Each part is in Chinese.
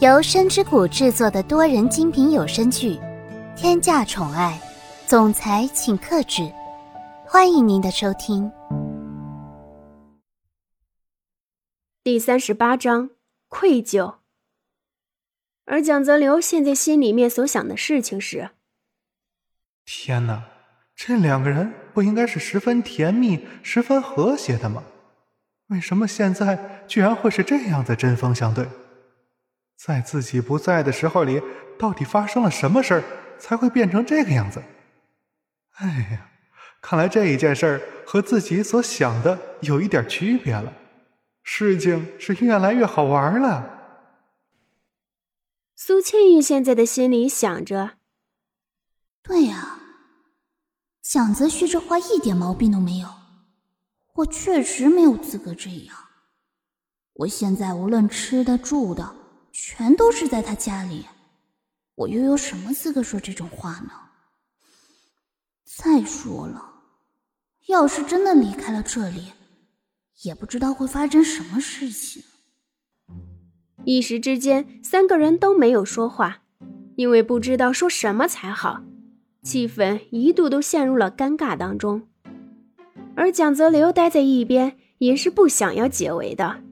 由深之谷制作的多人精品有声剧《天价宠爱总裁请克制》，欢迎您的收听。第三十八章愧疚。而蒋泽流现在心里面所想的事情是：天哪，这两个人不应该是十分甜蜜、十分和谐的吗？为什么现在居然会是这样的针锋相对？在自己不在的时候里，到底发生了什么事儿才会变成这个样子？哎呀，看来这一件事儿和自己所想的有一点区别了，事情是越来越好玩了。苏千玉现在的心里想着：对呀，蒋泽旭这话一点毛病都没有。我确实没有资格这样。我现在无论吃的住的，全都是在他家里，我又有什么资格说这种话呢？再说了，要是真的离开了这里，也不知道会发生什么事情。一时之间，三个人都没有说话，因为不知道说什么才好，气氛一度都陷入了尴尬当中。而蒋泽流待在一边，也是不想要解围的。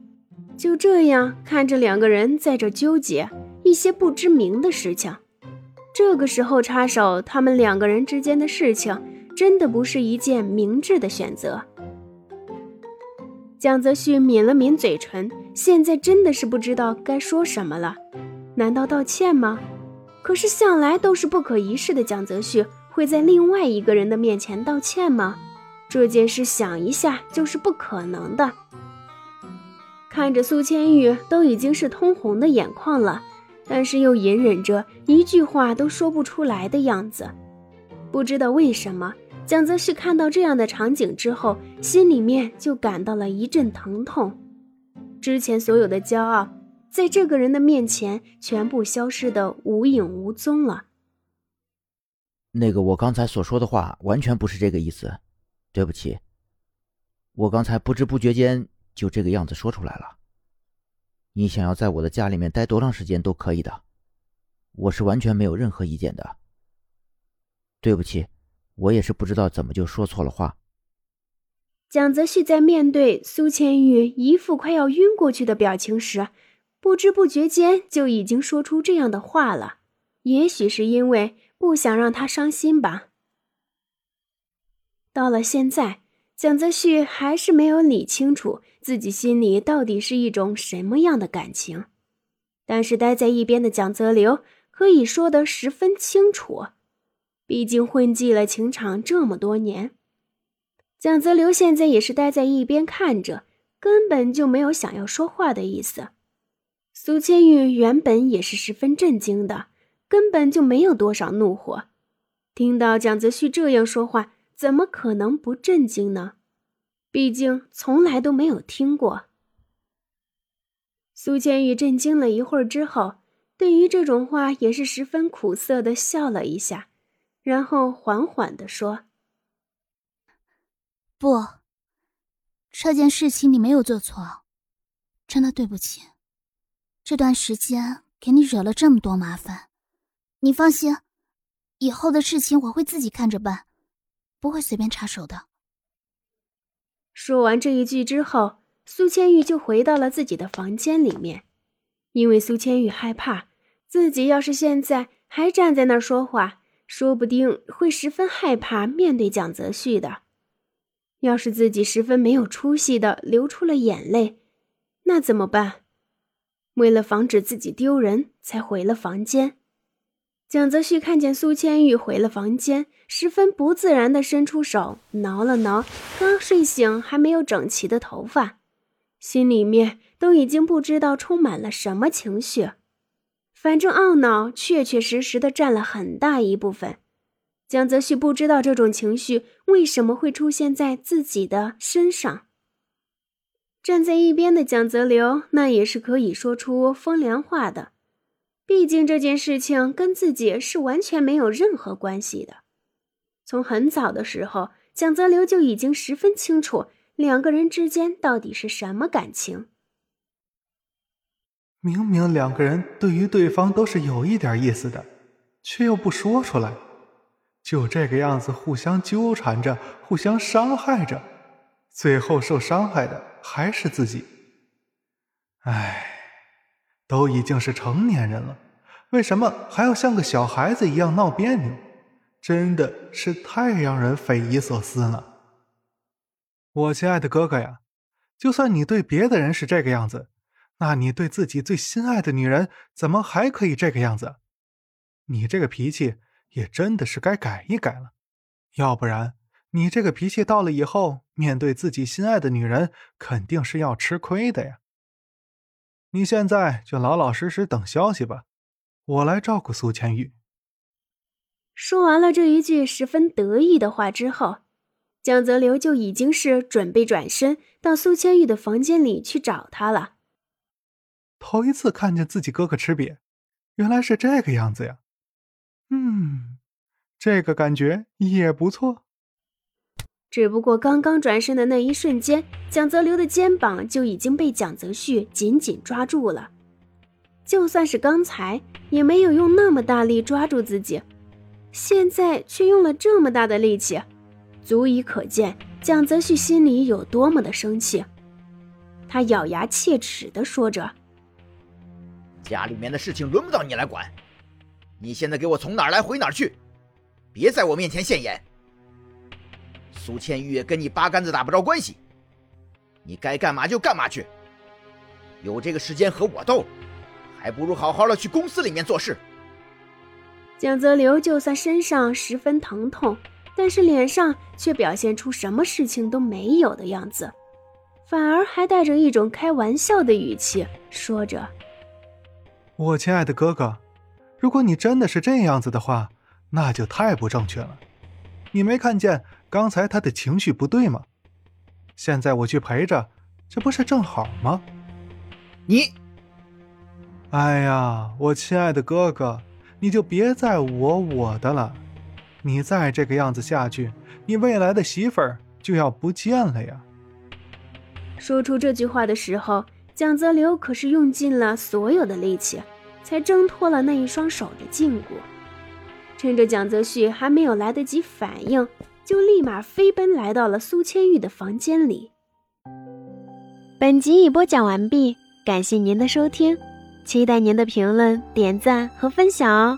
就这样看着两个人在这纠结一些不知名的事情，这个时候插手他们两个人之间的事情，真的不是一件明智的选择。蒋泽旭抿了抿嘴唇，现在真的是不知道该说什么了。难道道歉吗？可是向来都是不可一世的蒋泽旭，会在另外一个人的面前道歉吗？这件事想一下就是不可能的。看着苏千玉都已经是通红的眼眶了，但是又隐忍着一句话都说不出来的样子。不知道为什么，蒋泽旭看到这样的场景之后，心里面就感到了一阵疼痛。之前所有的骄傲，在这个人的面前全部消失的无影无踪了。那个，我刚才所说的话完全不是这个意思。对不起，我刚才不知不觉间就这个样子说出来了。你想要在我的家里面待多长时间都可以的，我是完全没有任何意见的。对不起，我也是不知道怎么就说错了话。蒋泽旭在面对苏千玉一副快要晕过去的表情时，不知不觉间就已经说出这样的话了。也许是因为不想让他伤心吧。到了现在，蒋泽旭还是没有理清楚自己心里到底是一种什么样的感情。但是待在一边的蒋泽流可以说得十分清楚，毕竟混迹了情场这么多年。蒋泽流现在也是待在一边看着，根本就没有想要说话的意思。苏千玉原本也是十分震惊的，根本就没有多少怒火，听到蒋泽旭这样说话。怎么可能不震惊呢？毕竟从来都没有听过。苏千玉震惊了一会儿之后，对于这种话也是十分苦涩的笑了一下，然后缓缓的说：“不，这件事情你没有做错，真的对不起。这段时间给你惹了这么多麻烦，你放心，以后的事情我会自己看着办。”不会随便插手的。说完这一句之后，苏千玉就回到了自己的房间里面，因为苏千玉害怕自己要是现在还站在那儿说话，说不定会十分害怕面对蒋泽旭的。要是自己十分没有出息的流出了眼泪，那怎么办？为了防止自己丢人，才回了房间。蒋泽旭看见苏千玉回了房间，十分不自然地伸出手挠了挠刚睡醒还没有整齐的头发，心里面都已经不知道充满了什么情绪。反正懊恼确确实实的占了很大一部分。蒋泽旭不知道这种情绪为什么会出现在自己的身上。站在一边的蒋泽流，那也是可以说出风凉话的。毕竟这件事情跟自己是完全没有任何关系的。从很早的时候，蒋泽流就已经十分清楚两个人之间到底是什么感情。明明两个人对于对方都是有一点意思的，却又不说出来，就这个样子互相纠缠着，互相伤害着，最后受伤害的还是自己。唉，都已经是成年人了，为什么还要像个小孩子一样闹别扭？真的是太让人匪夷所思了。我亲爱的哥哥呀，就算你对别的人是这个样子。那你对自己最心爱的女人怎么还可以这个样子？你这个脾气也真的是该改一改了，要不然你这个脾气到了以后，面对自己心爱的女人肯定是要吃亏的呀。你现在就老老实实等消息吧，我来照顾苏千玉。说完了这一句十分得意的话之后，江泽流就已经是准备转身到苏千玉的房间里去找她了。头一次看见自己哥哥吃瘪，原来是这个样子呀！嗯，这个感觉也不错。只不过刚刚转身的那一瞬间，蒋泽流的肩膀就已经被蒋泽旭紧紧抓住了。就算是刚才也没有用那么大力抓住自己，现在却用了这么大的力气，足以可见蒋泽旭心里有多么的生气。他咬牙切齿地说着。家里面的事情轮不到你来管，你现在给我从哪儿来回哪儿去，别在我面前现眼。苏千玉跟你八竿子打不着关系，你该干嘛就干嘛去。有这个时间和我斗，还不如好好的去公司里面做事。蒋泽流就算身上十分疼痛，但是脸上却表现出什么事情都没有的样子，反而还带着一种开玩笑的语气说着。我亲爱的哥哥，如果你真的是这样子的话，那就太不正确了。你没看见刚才他的情绪不对吗？现在我去陪着，这不是正好吗？你，哎呀，我亲爱的哥哥，你就别再我我的了。你再这个样子下去，你未来的媳妇儿就要不见了呀。说出这句话的时候。蒋泽流可是用尽了所有的力气，才挣脱了那一双手的禁锢。趁着蒋泽旭还没有来得及反应，就立马飞奔来到了苏千玉的房间里。本集已播讲完毕，感谢您的收听，期待您的评论、点赞和分享哦。